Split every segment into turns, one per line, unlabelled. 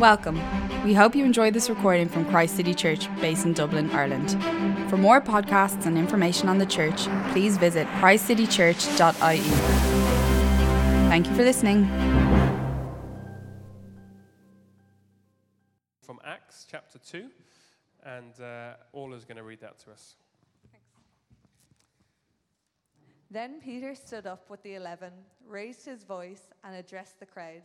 Welcome. We hope you enjoyed this recording from Christ City Church, based in Dublin, Ireland. For more podcasts and information on the church, please visit christcitychurch.ie. Thank you for listening.
From Acts chapter 2, and uh, Orla's going to read that to us.
Then Peter stood up with the eleven, raised his voice, and addressed the crowd.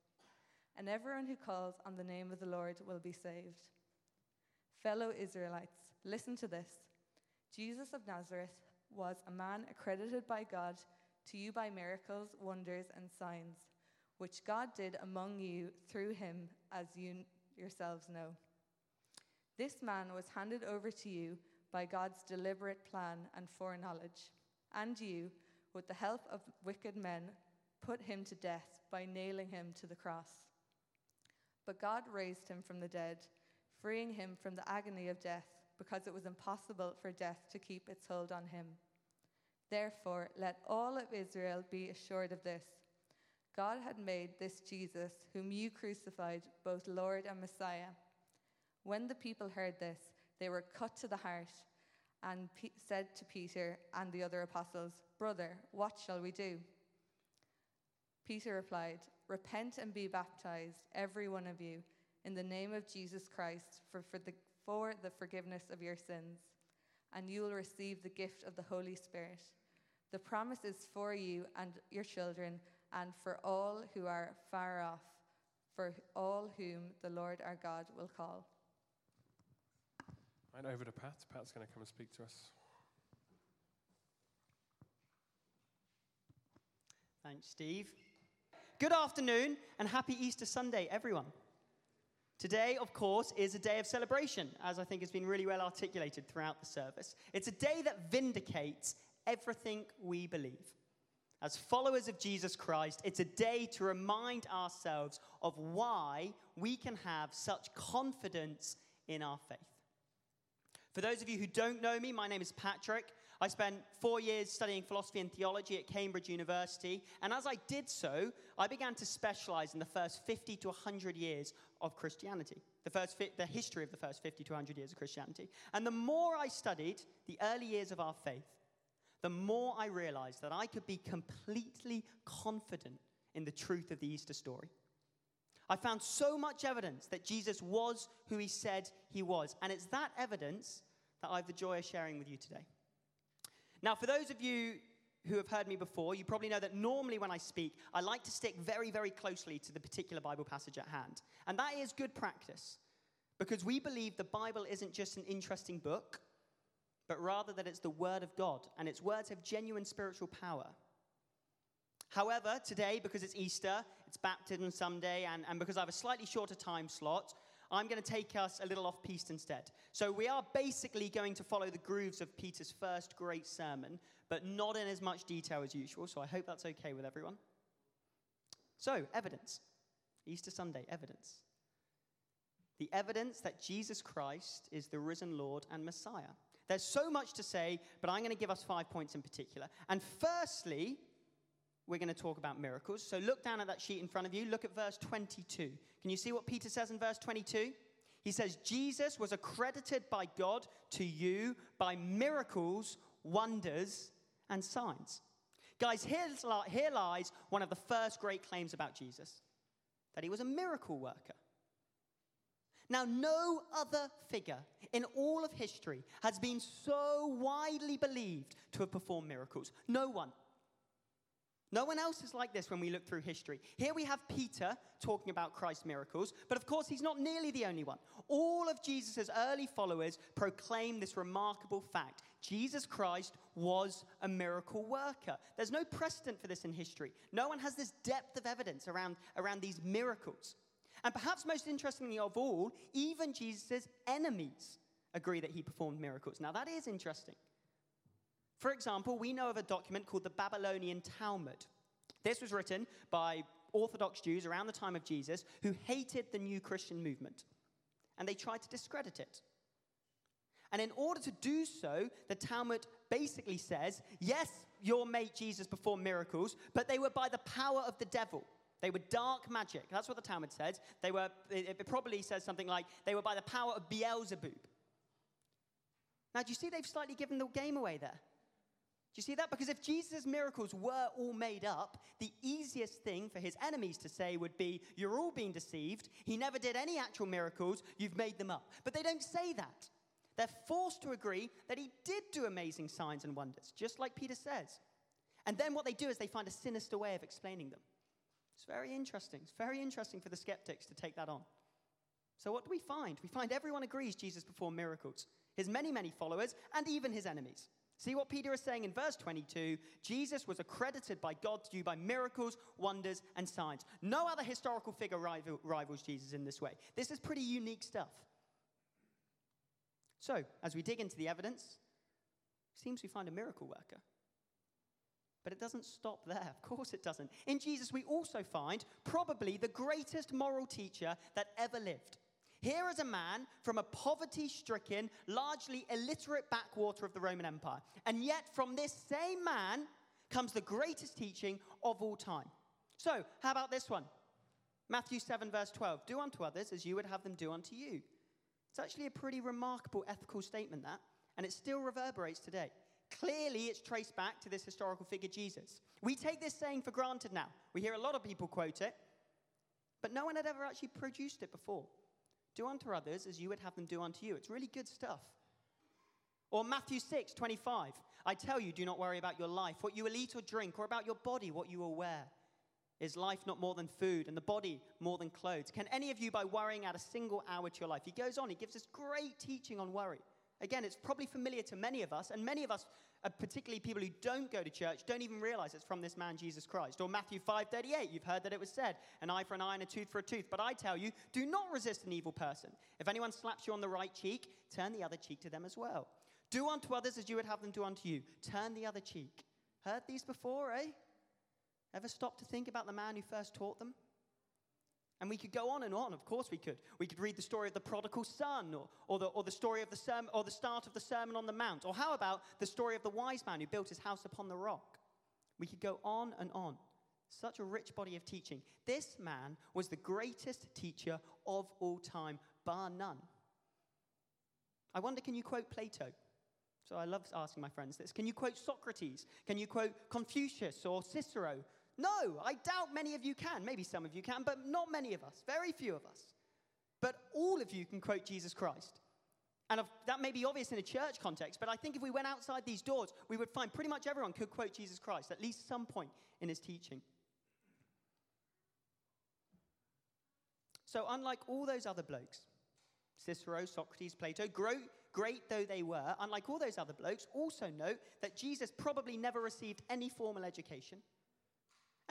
and everyone who calls on the name of the Lord will be saved. Fellow Israelites, listen to this Jesus of Nazareth was a man accredited by God to you by miracles, wonders, and signs, which God did among you through him, as you yourselves know. This man was handed over to you by God's deliberate plan and foreknowledge, and you, with the help of wicked men, put him to death by nailing him to the cross. But God raised him from the dead, freeing him from the agony of death, because it was impossible for death to keep its hold on him. Therefore, let all of Israel be assured of this God had made this Jesus, whom you crucified, both Lord and Messiah. When the people heard this, they were cut to the heart and said to Peter and the other apostles, Brother, what shall we do? Peter replied, Repent and be baptized, every one of you, in the name of Jesus Christ for, for, the, for the forgiveness of your sins, and you will receive the gift of the Holy Spirit. The promise is for you and your children, and for all who are far off, for all whom the Lord our God will call.
Right over to Pat. Pat's going to come and speak to us.
Thanks, Steve. Good afternoon and happy Easter Sunday, everyone. Today, of course, is a day of celebration, as I think has been really well articulated throughout the service. It's a day that vindicates everything we believe. As followers of Jesus Christ, it's a day to remind ourselves of why we can have such confidence in our faith. For those of you who don't know me, my name is Patrick. I spent four years studying philosophy and theology at Cambridge University, and as I did so, I began to specialize in the first 50 to 100 years of Christianity, the, first fi- the history of the first 50 to 100 years of Christianity. And the more I studied the early years of our faith, the more I realized that I could be completely confident in the truth of the Easter story. I found so much evidence that Jesus was who he said he was, and it's that evidence that I have the joy of sharing with you today. Now, for those of you who have heard me before, you probably know that normally when I speak, I like to stick very, very closely to the particular Bible passage at hand. And that is good practice because we believe the Bible isn't just an interesting book, but rather that it's the Word of God and its words have genuine spiritual power. However, today, because it's Easter, it's Baptism Sunday, and, and because I have a slightly shorter time slot, I'm going to take us a little off piste instead. So, we are basically going to follow the grooves of Peter's first great sermon, but not in as much detail as usual. So, I hope that's okay with everyone. So, evidence. Easter Sunday, evidence. The evidence that Jesus Christ is the risen Lord and Messiah. There's so much to say, but I'm going to give us five points in particular. And firstly, we're going to talk about miracles. So look down at that sheet in front of you. Look at verse 22. Can you see what Peter says in verse 22? He says, Jesus was accredited by God to you by miracles, wonders, and signs. Guys, here lies one of the first great claims about Jesus that he was a miracle worker. Now, no other figure in all of history has been so widely believed to have performed miracles. No one. No one else is like this when we look through history. Here we have Peter talking about Christ's miracles, but of course, he's not nearly the only one. All of Jesus' early followers proclaim this remarkable fact Jesus Christ was a miracle worker. There's no precedent for this in history. No one has this depth of evidence around, around these miracles. And perhaps most interestingly of all, even Jesus' enemies agree that he performed miracles. Now, that is interesting. For example, we know of a document called the Babylonian Talmud. This was written by Orthodox Jews around the time of Jesus who hated the new Christian movement. And they tried to discredit it. And in order to do so, the Talmud basically says yes, your mate Jesus performed miracles, but they were by the power of the devil. They were dark magic. That's what the Talmud says. They were, it probably says something like, they were by the power of Beelzebub. Now, do you see they've slightly given the game away there? Do you see that? Because if Jesus' miracles were all made up, the easiest thing for his enemies to say would be, You're all being deceived. He never did any actual miracles. You've made them up. But they don't say that. They're forced to agree that he did do amazing signs and wonders, just like Peter says. And then what they do is they find a sinister way of explaining them. It's very interesting. It's very interesting for the skeptics to take that on. So, what do we find? We find everyone agrees Jesus performed miracles, his many, many followers, and even his enemies. See what Peter is saying in verse 22 Jesus was accredited by God to you by miracles, wonders, and signs. No other historical figure rival, rivals Jesus in this way. This is pretty unique stuff. So, as we dig into the evidence, seems we find a miracle worker. But it doesn't stop there. Of course, it doesn't. In Jesus, we also find probably the greatest moral teacher that ever lived. Here is a man from a poverty stricken, largely illiterate backwater of the Roman Empire. And yet, from this same man comes the greatest teaching of all time. So, how about this one? Matthew 7, verse 12 Do unto others as you would have them do unto you. It's actually a pretty remarkable ethical statement, that, and it still reverberates today. Clearly, it's traced back to this historical figure, Jesus. We take this saying for granted now. We hear a lot of people quote it, but no one had ever actually produced it before. Do unto others as you would have them do unto you. It's really good stuff. Or Matthew 6, 25. I tell you, do not worry about your life, what you will eat or drink, or about your body, what you will wear. Is life not more than food, and the body more than clothes? Can any of you, by worrying, add a single hour to your life? He goes on, he gives us great teaching on worry. Again, it's probably familiar to many of us, and many of us, particularly people who don't go to church, don't even realize it's from this man, Jesus Christ. Or Matthew 5:38, you've heard that it was said, an eye for an eye and a tooth for a tooth. But I tell you, do not resist an evil person. If anyone slaps you on the right cheek, turn the other cheek to them as well. Do unto others as you would have them do unto you. Turn the other cheek. Heard these before, eh? Ever stop to think about the man who first taught them? And we could go on and on, of course we could. We could read the story of the prodigal son, or, or, the, or the story of the sermon, or the start of the Sermon on the Mount. Or how about the story of the wise man who built his house upon the rock? We could go on and on. Such a rich body of teaching. This man was the greatest teacher of all time, bar none. I wonder, can you quote Plato? So I love asking my friends this. Can you quote Socrates? Can you quote Confucius or Cicero? No, I doubt many of you can. Maybe some of you can, but not many of us. Very few of us. But all of you can quote Jesus Christ. And that may be obvious in a church context, but I think if we went outside these doors, we would find pretty much everyone could quote Jesus Christ at least some point in his teaching. So, unlike all those other blokes, Cicero, Socrates, Plato, great though they were, unlike all those other blokes, also note that Jesus probably never received any formal education.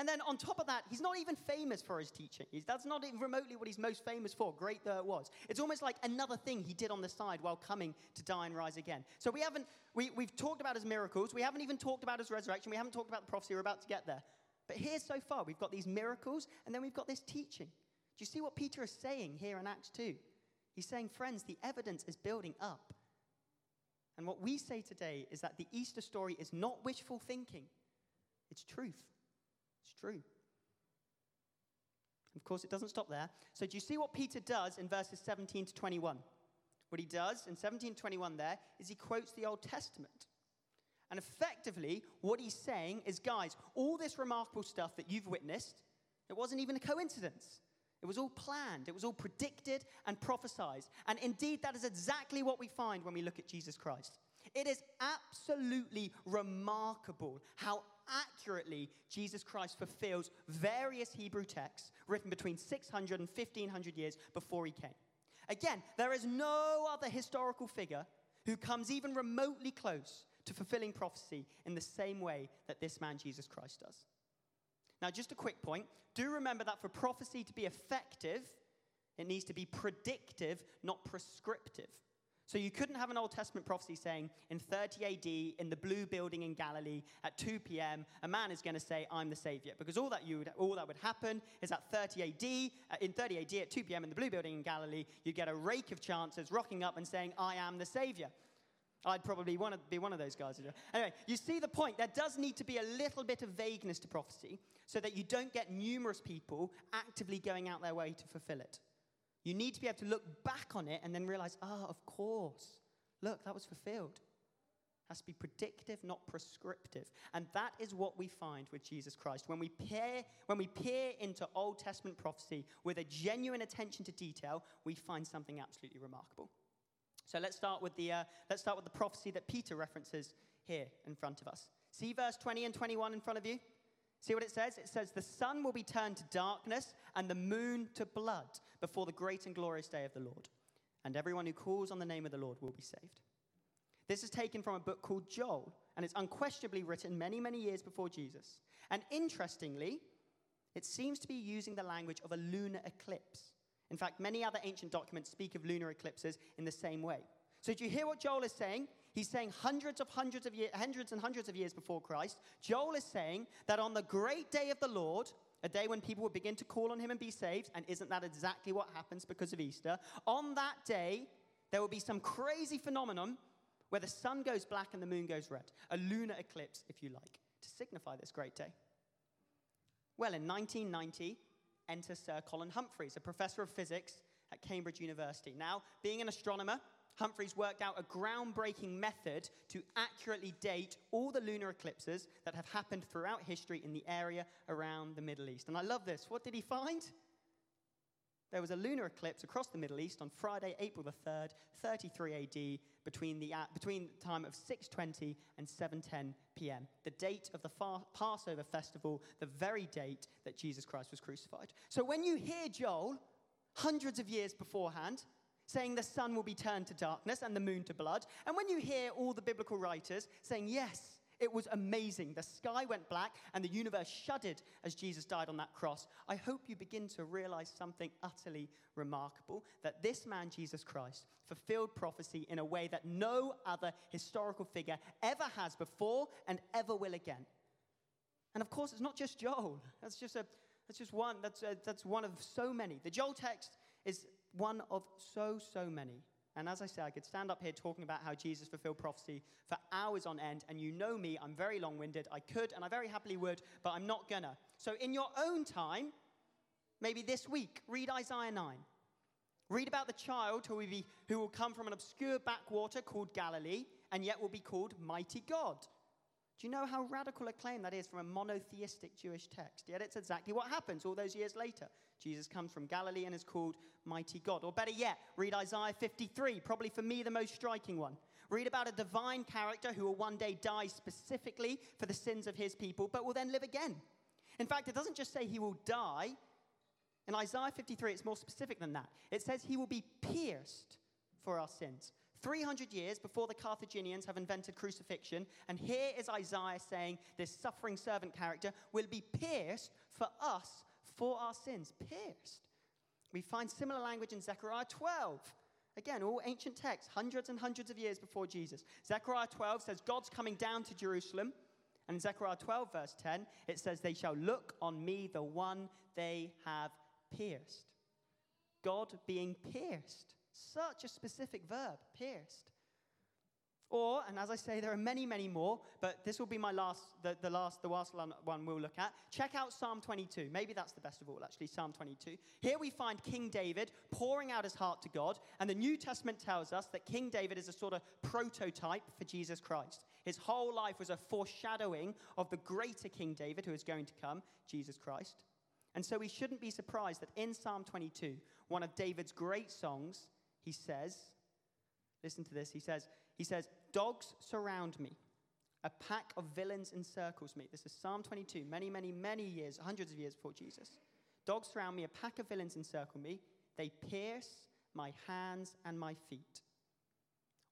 And then on top of that, he's not even famous for his teaching. He's, that's not even remotely what he's most famous for, great though it was. It's almost like another thing he did on the side while coming to die and rise again. So we haven't, we, we've talked about his miracles. We haven't even talked about his resurrection. We haven't talked about the prophecy. We're about to get there. But here so far, we've got these miracles and then we've got this teaching. Do you see what Peter is saying here in Acts 2? He's saying, friends, the evidence is building up. And what we say today is that the Easter story is not wishful thinking, it's truth. It's true. Of course, it doesn't stop there. So, do you see what Peter does in verses 17 to 21? What he does in 17 to 21 there is he quotes the Old Testament. And effectively, what he's saying is, guys, all this remarkable stuff that you've witnessed, it wasn't even a coincidence. It was all planned, it was all predicted and prophesied. And indeed, that is exactly what we find when we look at Jesus Christ. It is absolutely remarkable how accurately Jesus Christ fulfills various Hebrew texts written between 600 and 1500 years before he came. Again, there is no other historical figure who comes even remotely close to fulfilling prophecy in the same way that this man Jesus Christ does. Now, just a quick point do remember that for prophecy to be effective, it needs to be predictive, not prescriptive. So you couldn't have an Old Testament prophecy saying in 30 AD in the blue building in Galilee at 2 p.m. a man is going to say I'm the savior because all that you would, all that would happen is at 30 AD uh, in 30 AD at 2 p.m. in the blue building in Galilee you get a rake of chances rocking up and saying I am the savior. I'd probably want to be one of those guys. Anyway, you see the point. There does need to be a little bit of vagueness to prophecy so that you don't get numerous people actively going out their way to fulfill it. You need to be able to look back on it and then realize, ah, oh, of course, look, that was fulfilled. It has to be predictive, not prescriptive. And that is what we find with Jesus Christ. When we peer, when we peer into Old Testament prophecy with a genuine attention to detail, we find something absolutely remarkable. So let's start with the, uh, let's start with the prophecy that Peter references here in front of us. See verse 20 and 21 in front of you? See what it says? It says, The sun will be turned to darkness and the moon to blood before the great and glorious day of the Lord. And everyone who calls on the name of the Lord will be saved. This is taken from a book called Joel, and it's unquestionably written many, many years before Jesus. And interestingly, it seems to be using the language of a lunar eclipse. In fact, many other ancient documents speak of lunar eclipses in the same way. So, do you hear what Joel is saying? He's saying hundreds of hundreds of years, hundreds and hundreds of years before Christ. Joel is saying that on the great day of the Lord, a day when people will begin to call on him and be saved, and isn't that exactly what happens because of Easter? On that day, there will be some crazy phenomenon where the sun goes black and the moon goes red. A lunar eclipse, if you like, to signify this great day. Well, in 1990, enter Sir Colin Humphreys, a professor of physics at Cambridge University. Now, being an astronomer, Humphreys worked out a groundbreaking method to accurately date all the lunar eclipses that have happened throughout history in the area around the Middle East. And I love this. What did he find? There was a lunar eclipse across the Middle East on Friday, April the 3rd, 33 AD, between the, uh, between the time of 6.20 and 7.10 p.m., the date of the far- Passover festival, the very date that Jesus Christ was crucified. So when you hear Joel, hundreds of years beforehand, saying the sun will be turned to darkness and the moon to blood. And when you hear all the biblical writers saying, yes, it was amazing, the sky went black and the universe shuddered as Jesus died on that cross, I hope you begin to realize something utterly remarkable that this man, Jesus Christ, fulfilled prophecy in a way that no other historical figure ever has before and ever will again. And of course, it's not just Joel. That's just a that's just one. That's, a, that's one of so many. The Joel text is one of so, so many. And as I say, I could stand up here talking about how Jesus fulfilled prophecy for hours on end. And you know me, I'm very long winded. I could, and I very happily would, but I'm not gonna. So, in your own time, maybe this week, read Isaiah 9. Read about the child who will, be, who will come from an obscure backwater called Galilee, and yet will be called Mighty God. Do you know how radical a claim that is from a monotheistic Jewish text? Yet it's exactly what happens all those years later. Jesus comes from Galilee and is called Mighty God. Or better yet, read Isaiah 53, probably for me the most striking one. Read about a divine character who will one day die specifically for the sins of his people, but will then live again. In fact, it doesn't just say he will die. In Isaiah 53, it's more specific than that. It says he will be pierced for our sins. 300 years before the Carthaginians have invented crucifixion, and here is Isaiah saying this suffering servant character will be pierced for us for our sins. Pierced. We find similar language in Zechariah 12. Again, all ancient texts, hundreds and hundreds of years before Jesus. Zechariah 12 says God's coming down to Jerusalem. And Zechariah 12, verse 10, it says, They shall look on me, the one they have pierced. God being pierced. Such a specific verb, pierced. Or, and as I say, there are many, many more, but this will be my last, the, the last, the last one we'll look at. Check out Psalm 22. Maybe that's the best of all, actually, Psalm 22. Here we find King David pouring out his heart to God, and the New Testament tells us that King David is a sort of prototype for Jesus Christ. His whole life was a foreshadowing of the greater King David who is going to come, Jesus Christ. And so we shouldn't be surprised that in Psalm 22, one of David's great songs, he says, listen to this, he says, he says, dogs surround me. A pack of villains encircles me. This is Psalm 22, many, many, many years, hundreds of years before Jesus. Dogs surround me, a pack of villains encircle me. They pierce my hands and my feet.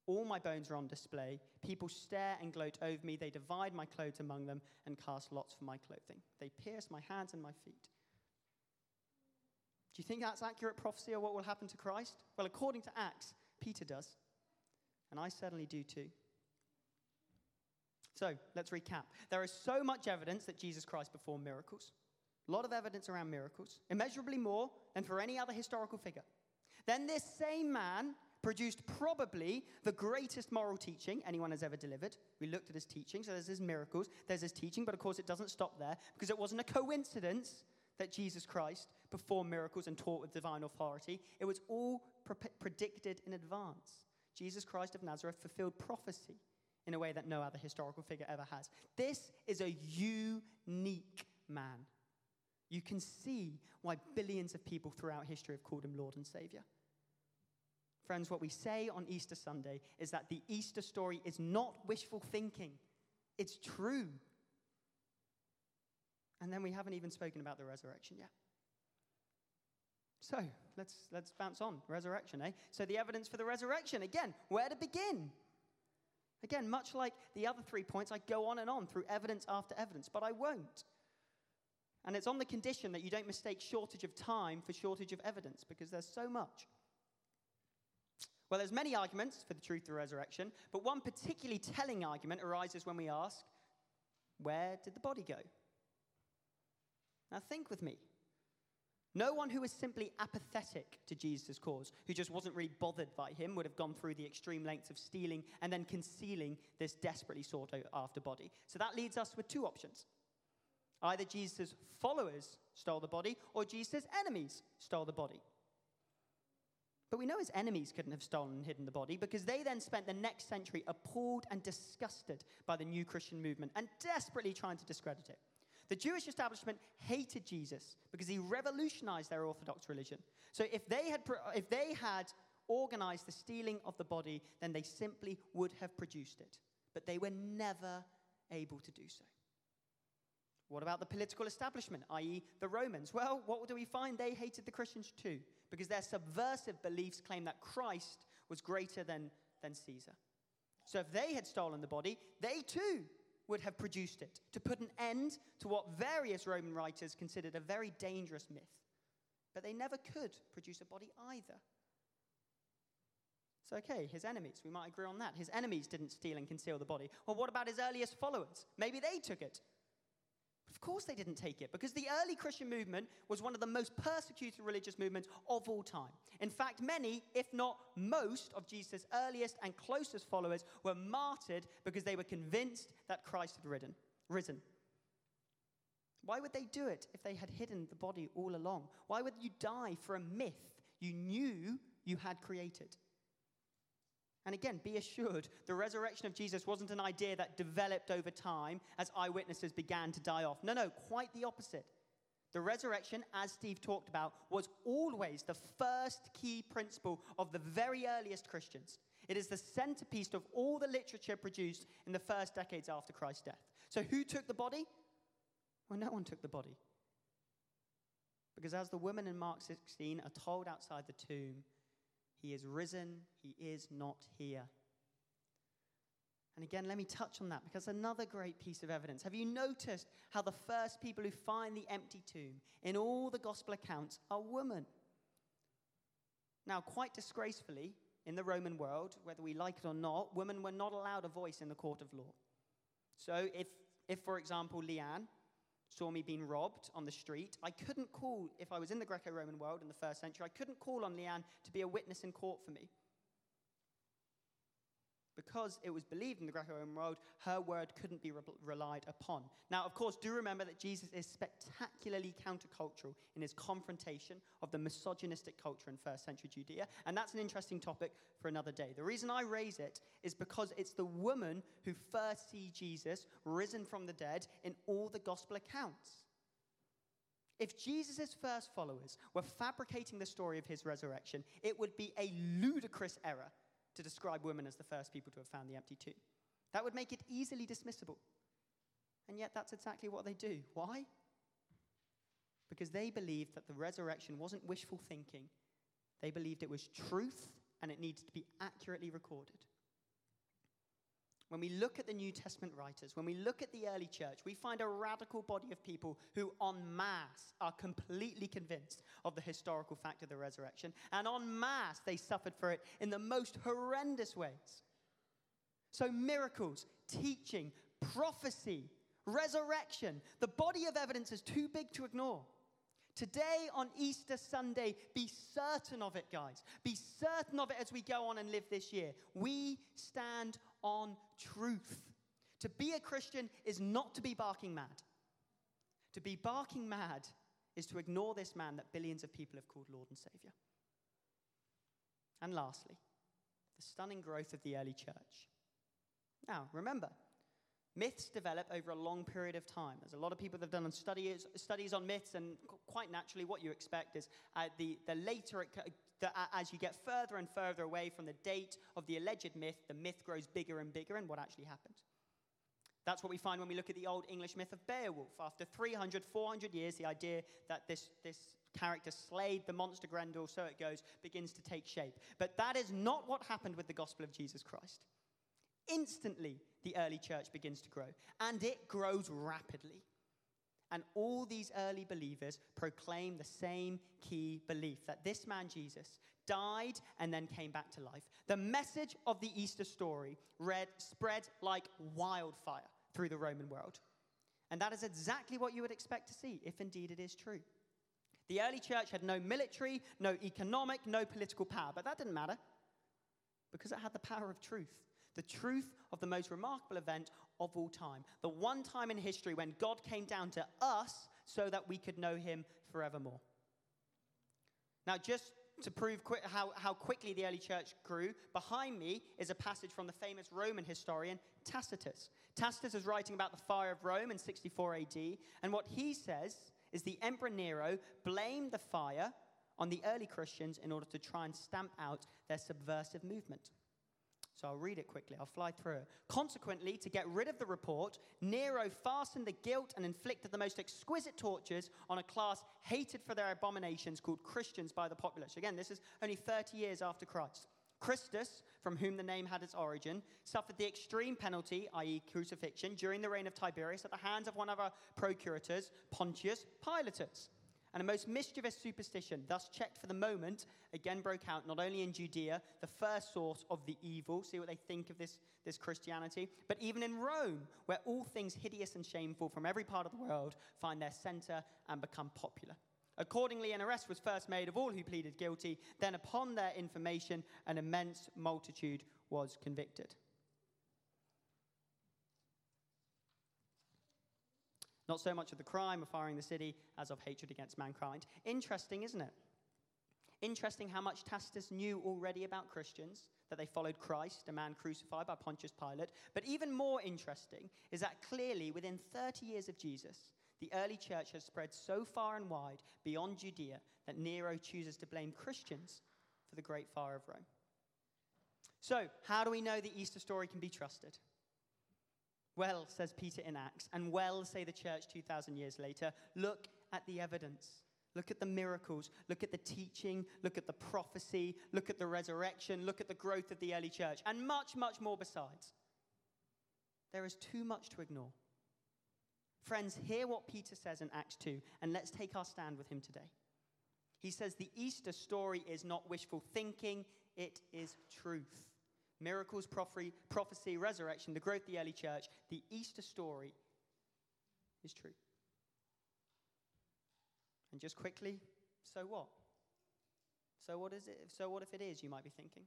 All my bones are on display. People stare and gloat over me. They divide my clothes among them and cast lots for my clothing. They pierce my hands and my feet. Do you think that's accurate prophecy of what will happen to Christ? Well, according to Acts, Peter does. And I certainly do too. So let's recap. There is so much evidence that Jesus Christ performed miracles. A lot of evidence around miracles, immeasurably more than for any other historical figure. Then this same man produced probably the greatest moral teaching anyone has ever delivered. We looked at his teaching, so there's his miracles, there's his teaching, but of course it doesn't stop there because it wasn't a coincidence that Jesus Christ performed miracles and taught with divine authority. It was all pre- predicted in advance. Jesus Christ of Nazareth fulfilled prophecy in a way that no other historical figure ever has. This is a unique man. You can see why billions of people throughout history have called him Lord and Savior. Friends, what we say on Easter Sunday is that the Easter story is not wishful thinking, it's true. And then we haven't even spoken about the resurrection yet. So let's, let's bounce on. Resurrection, eh? So the evidence for the resurrection, again, where to begin? Again, much like the other three points, I go on and on through evidence after evidence, but I won't. And it's on the condition that you don't mistake shortage of time for shortage of evidence, because there's so much. Well, there's many arguments for the truth of the resurrection, but one particularly telling argument arises when we ask, where did the body go? Now think with me. No one who was simply apathetic to Jesus' cause, who just wasn't really bothered by him, would have gone through the extreme lengths of stealing and then concealing this desperately sought after body. So that leads us with two options. Either Jesus' followers stole the body, or Jesus' enemies stole the body. But we know his enemies couldn't have stolen and hidden the body because they then spent the next century appalled and disgusted by the new Christian movement and desperately trying to discredit it. The Jewish establishment hated Jesus because he revolutionized their Orthodox religion. So if they had, if they had organized the stealing of the body, then they simply would have produced it. But they were never able to do so. What about the political establishment, i.e., the Romans? Well, what do we find? They hated the Christians too, because their subversive beliefs claim that Christ was greater than, than Caesar. So if they had stolen the body, they too would have produced it to put an end to what various Roman writers considered a very dangerous myth. But they never could produce a body either. So, okay, his enemies, we might agree on that. His enemies didn't steal and conceal the body. Well, what about his earliest followers? Maybe they took it. Of course, they didn't take it because the early Christian movement was one of the most persecuted religious movements of all time. In fact, many, if not most, of Jesus' earliest and closest followers were martyred because they were convinced that Christ had ridden, risen. Why would they do it if they had hidden the body all along? Why would you die for a myth you knew you had created? And again, be assured, the resurrection of Jesus wasn't an idea that developed over time as eyewitnesses began to die off. No, no, quite the opposite. The resurrection, as Steve talked about, was always the first key principle of the very earliest Christians. It is the centerpiece of all the literature produced in the first decades after Christ's death. So, who took the body? Well, no one took the body. Because as the women in Mark 16 are told outside the tomb, he is risen, he is not here. And again, let me touch on that because another great piece of evidence. Have you noticed how the first people who find the empty tomb in all the gospel accounts are women? Now, quite disgracefully, in the Roman world, whether we like it or not, women were not allowed a voice in the court of law. So, if, if for example, Leanne saw me being robbed on the street, I couldn't call, if I was in the Greco Roman world in the first century, I couldn't call on Leanne to be a witness in court for me. Because it was believed in the Greco Roman world, her word couldn't be re- relied upon. Now, of course, do remember that Jesus is spectacularly countercultural in his confrontation of the misogynistic culture in first century Judea, and that's an interesting topic for another day. The reason I raise it is because it's the woman who first sees Jesus risen from the dead in all the gospel accounts. If Jesus' first followers were fabricating the story of his resurrection, it would be a ludicrous error to describe women as the first people to have found the empty tomb. That would make it easily dismissible. And yet, that's exactly what they do. Why? Because they believed that the resurrection wasn't wishful thinking, they believed it was truth and it needed to be accurately recorded. When we look at the New Testament writers, when we look at the early church, we find a radical body of people who, en masse, are completely convinced of the historical fact of the resurrection. And en masse, they suffered for it in the most horrendous ways. So, miracles, teaching, prophecy, resurrection, the body of evidence is too big to ignore. Today on Easter Sunday, be certain of it, guys. Be certain of it as we go on and live this year. We stand on truth. To be a Christian is not to be barking mad. To be barking mad is to ignore this man that billions of people have called Lord and Savior. And lastly, the stunning growth of the early church. Now, remember, Myths develop over a long period of time. There's a lot of people that have done studies, studies on myths, and quite naturally, what you expect is uh, the, the later it, the, as you get further and further away from the date of the alleged myth, the myth grows bigger and bigger, and what actually happened. That's what we find when we look at the Old English myth of Beowulf. After 300, 400 years, the idea that this, this character slayed the monster Grendel, so it goes, begins to take shape. But that is not what happened with the gospel of Jesus Christ. Instantly, the early church begins to grow, and it grows rapidly. And all these early believers proclaim the same key belief that this man, Jesus, died and then came back to life. The message of the Easter story read, spread like wildfire through the Roman world. And that is exactly what you would expect to see, if indeed it is true. The early church had no military, no economic, no political power, but that didn't matter because it had the power of truth the truth of the most remarkable event of all time. The one time in history when God came down to us so that we could know him forevermore. Now, just to prove how, how quickly the early church grew, behind me is a passage from the famous Roman historian Tacitus. Tacitus is writing about the fire of Rome in 64 AD, and what he says is the Emperor Nero blamed the fire on the early Christians in order to try and stamp out their subversive movement. So I'll read it quickly, I'll fly through it. Consequently, to get rid of the report, Nero fastened the guilt and inflicted the most exquisite tortures on a class hated for their abominations called Christians by the populace. Again, this is only 30 years after Christ. Christus, from whom the name had its origin, suffered the extreme penalty, i.e., crucifixion, during the reign of Tiberius at the hands of one of our procurators, Pontius Pilatus. And a most mischievous superstition, thus checked for the moment, again broke out not only in Judea, the first source of the evil, see what they think of this, this Christianity, but even in Rome, where all things hideous and shameful from every part of the world find their center and become popular. Accordingly, an arrest was first made of all who pleaded guilty. Then, upon their information, an immense multitude was convicted. Not so much of the crime of firing the city as of hatred against mankind. Interesting, isn't it? Interesting how much Tacitus knew already about Christians, that they followed Christ, a man crucified by Pontius Pilate. But even more interesting is that clearly within 30 years of Jesus, the early church has spread so far and wide beyond Judea that Nero chooses to blame Christians for the great fire of Rome. So, how do we know the Easter story can be trusted? Well, says Peter in Acts, and well, say the church 2,000 years later, look at the evidence. Look at the miracles. Look at the teaching. Look at the prophecy. Look at the resurrection. Look at the growth of the early church, and much, much more besides. There is too much to ignore. Friends, hear what Peter says in Acts 2, and let's take our stand with him today. He says the Easter story is not wishful thinking, it is truth miracles, prophecy, resurrection, the growth of the early church, the Easter story is true. And just quickly, so what? So what is it? So what if it is, you might be thinking?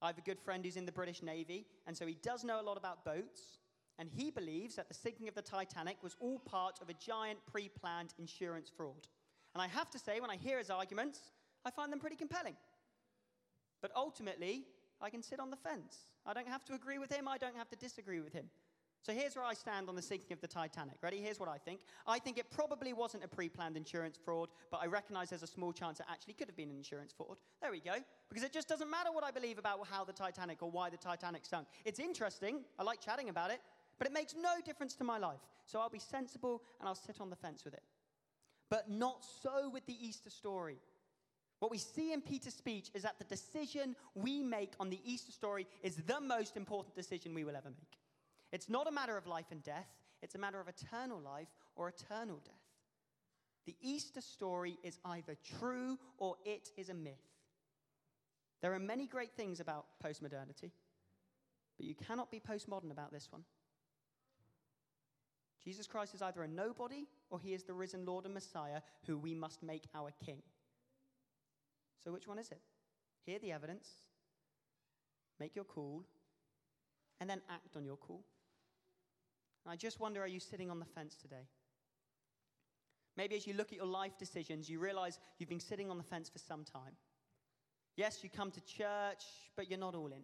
I have a good friend who's in the British Navy, and so he does know a lot about boats, and he believes that the sinking of the Titanic was all part of a giant pre planned insurance fraud. And I have to say, when I hear his arguments, I find them pretty compelling. But ultimately, I can sit on the fence. I don't have to agree with him, I don't have to disagree with him. So here's where I stand on the sinking of the Titanic. Ready? Here's what I think. I think it probably wasn't a pre planned insurance fraud, but I recognize there's a small chance it actually could have been an insurance fraud. There we go. Because it just doesn't matter what I believe about how the Titanic or why the Titanic sunk. It's interesting. I like chatting about it, but it makes no difference to my life. So I'll be sensible and I'll sit on the fence with it. But not so with the Easter story. What we see in Peter's speech is that the decision we make on the Easter story is the most important decision we will ever make. It's not a matter of life and death, it's a matter of eternal life or eternal death. The Easter story is either true or it is a myth. There are many great things about postmodernity, but you cannot be postmodern about this one. Jesus Christ is either a nobody or he is the risen Lord and Messiah who we must make our king. So, which one is it? Hear the evidence, make your call, and then act on your call. And I just wonder are you sitting on the fence today? Maybe as you look at your life decisions, you realize you've been sitting on the fence for some time. Yes, you come to church, but you're not all in.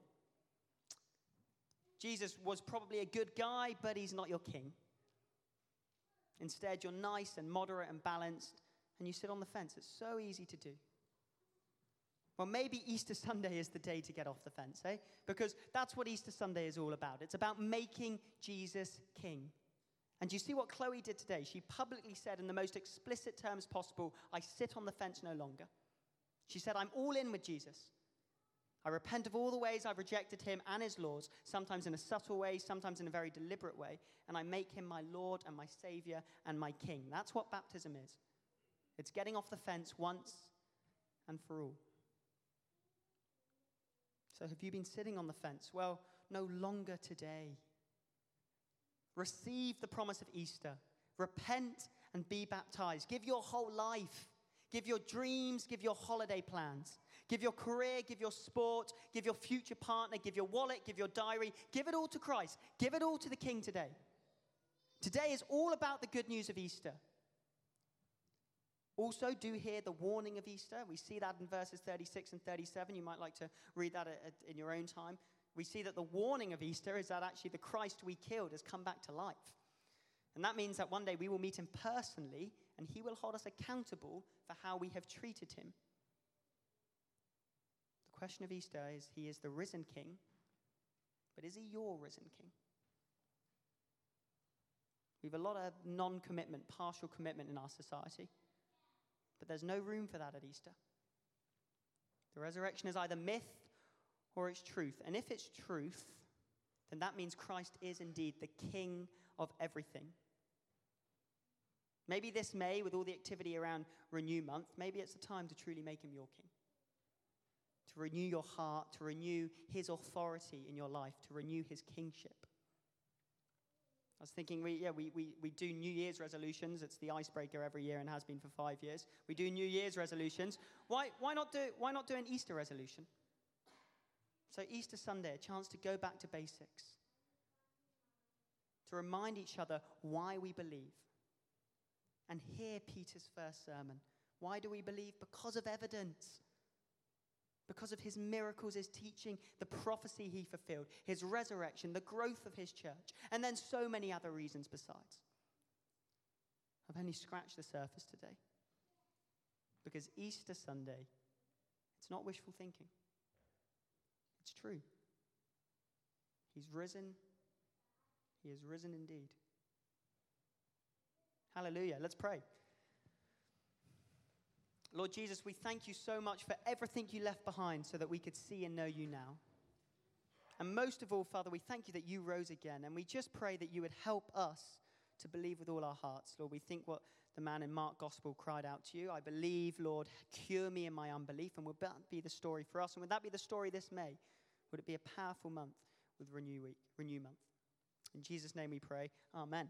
Jesus was probably a good guy, but he's not your king. Instead, you're nice and moderate and balanced, and you sit on the fence. It's so easy to do. Well, maybe Easter Sunday is the day to get off the fence, eh? Because that's what Easter Sunday is all about. It's about making Jesus king. And you see what Chloe did today? She publicly said, in the most explicit terms possible, I sit on the fence no longer. She said, I'm all in with Jesus. I repent of all the ways I've rejected him and his laws, sometimes in a subtle way, sometimes in a very deliberate way, and I make him my Lord and my Savior and my King. That's what baptism is. It's getting off the fence once and for all. So, have you been sitting on the fence? Well, no longer today. Receive the promise of Easter. Repent and be baptized. Give your whole life. Give your dreams. Give your holiday plans. Give your career. Give your sport. Give your future partner. Give your wallet. Give your diary. Give it all to Christ. Give it all to the King today. Today is all about the good news of Easter. Also, do hear the warning of Easter. We see that in verses 36 and 37. You might like to read that in your own time. We see that the warning of Easter is that actually the Christ we killed has come back to life. And that means that one day we will meet him personally and he will hold us accountable for how we have treated him. The question of Easter is He is the risen king, but is he your risen king? We have a lot of non commitment, partial commitment in our society. But there's no room for that at Easter. The resurrection is either myth or it's truth. And if it's truth, then that means Christ is indeed the King of everything. Maybe this May, with all the activity around Renew Month, maybe it's a time to truly make him your King. To renew your heart, to renew his authority in your life, to renew his kingship. I was thinking, we, yeah, we, we, we do New Year's resolutions. It's the icebreaker every year and has been for five years. We do New Year's resolutions. Why, why, not, do, why not do an Easter resolution? So, Easter Sunday, a chance to go back to basics, to remind each other why we believe, and hear Peter's first sermon. Why do we believe? Because of evidence because of his miracles, his teaching, the prophecy he fulfilled, his resurrection, the growth of his church, and then so many other reasons besides. I've only scratched the surface today. Because Easter Sunday, it's not wishful thinking, it's true. He's risen, he is risen indeed. Hallelujah. Let's pray. Lord Jesus, we thank you so much for everything you left behind so that we could see and know you now. And most of all, Father, we thank you that you rose again. And we just pray that you would help us to believe with all our hearts. Lord, we think what the man in Mark Gospel cried out to you. I believe, Lord, cure me in my unbelief. And would that be the story for us? And would that be the story this May? Would it be a powerful month with Renew Week, Renew Month? In Jesus' name we pray. Amen.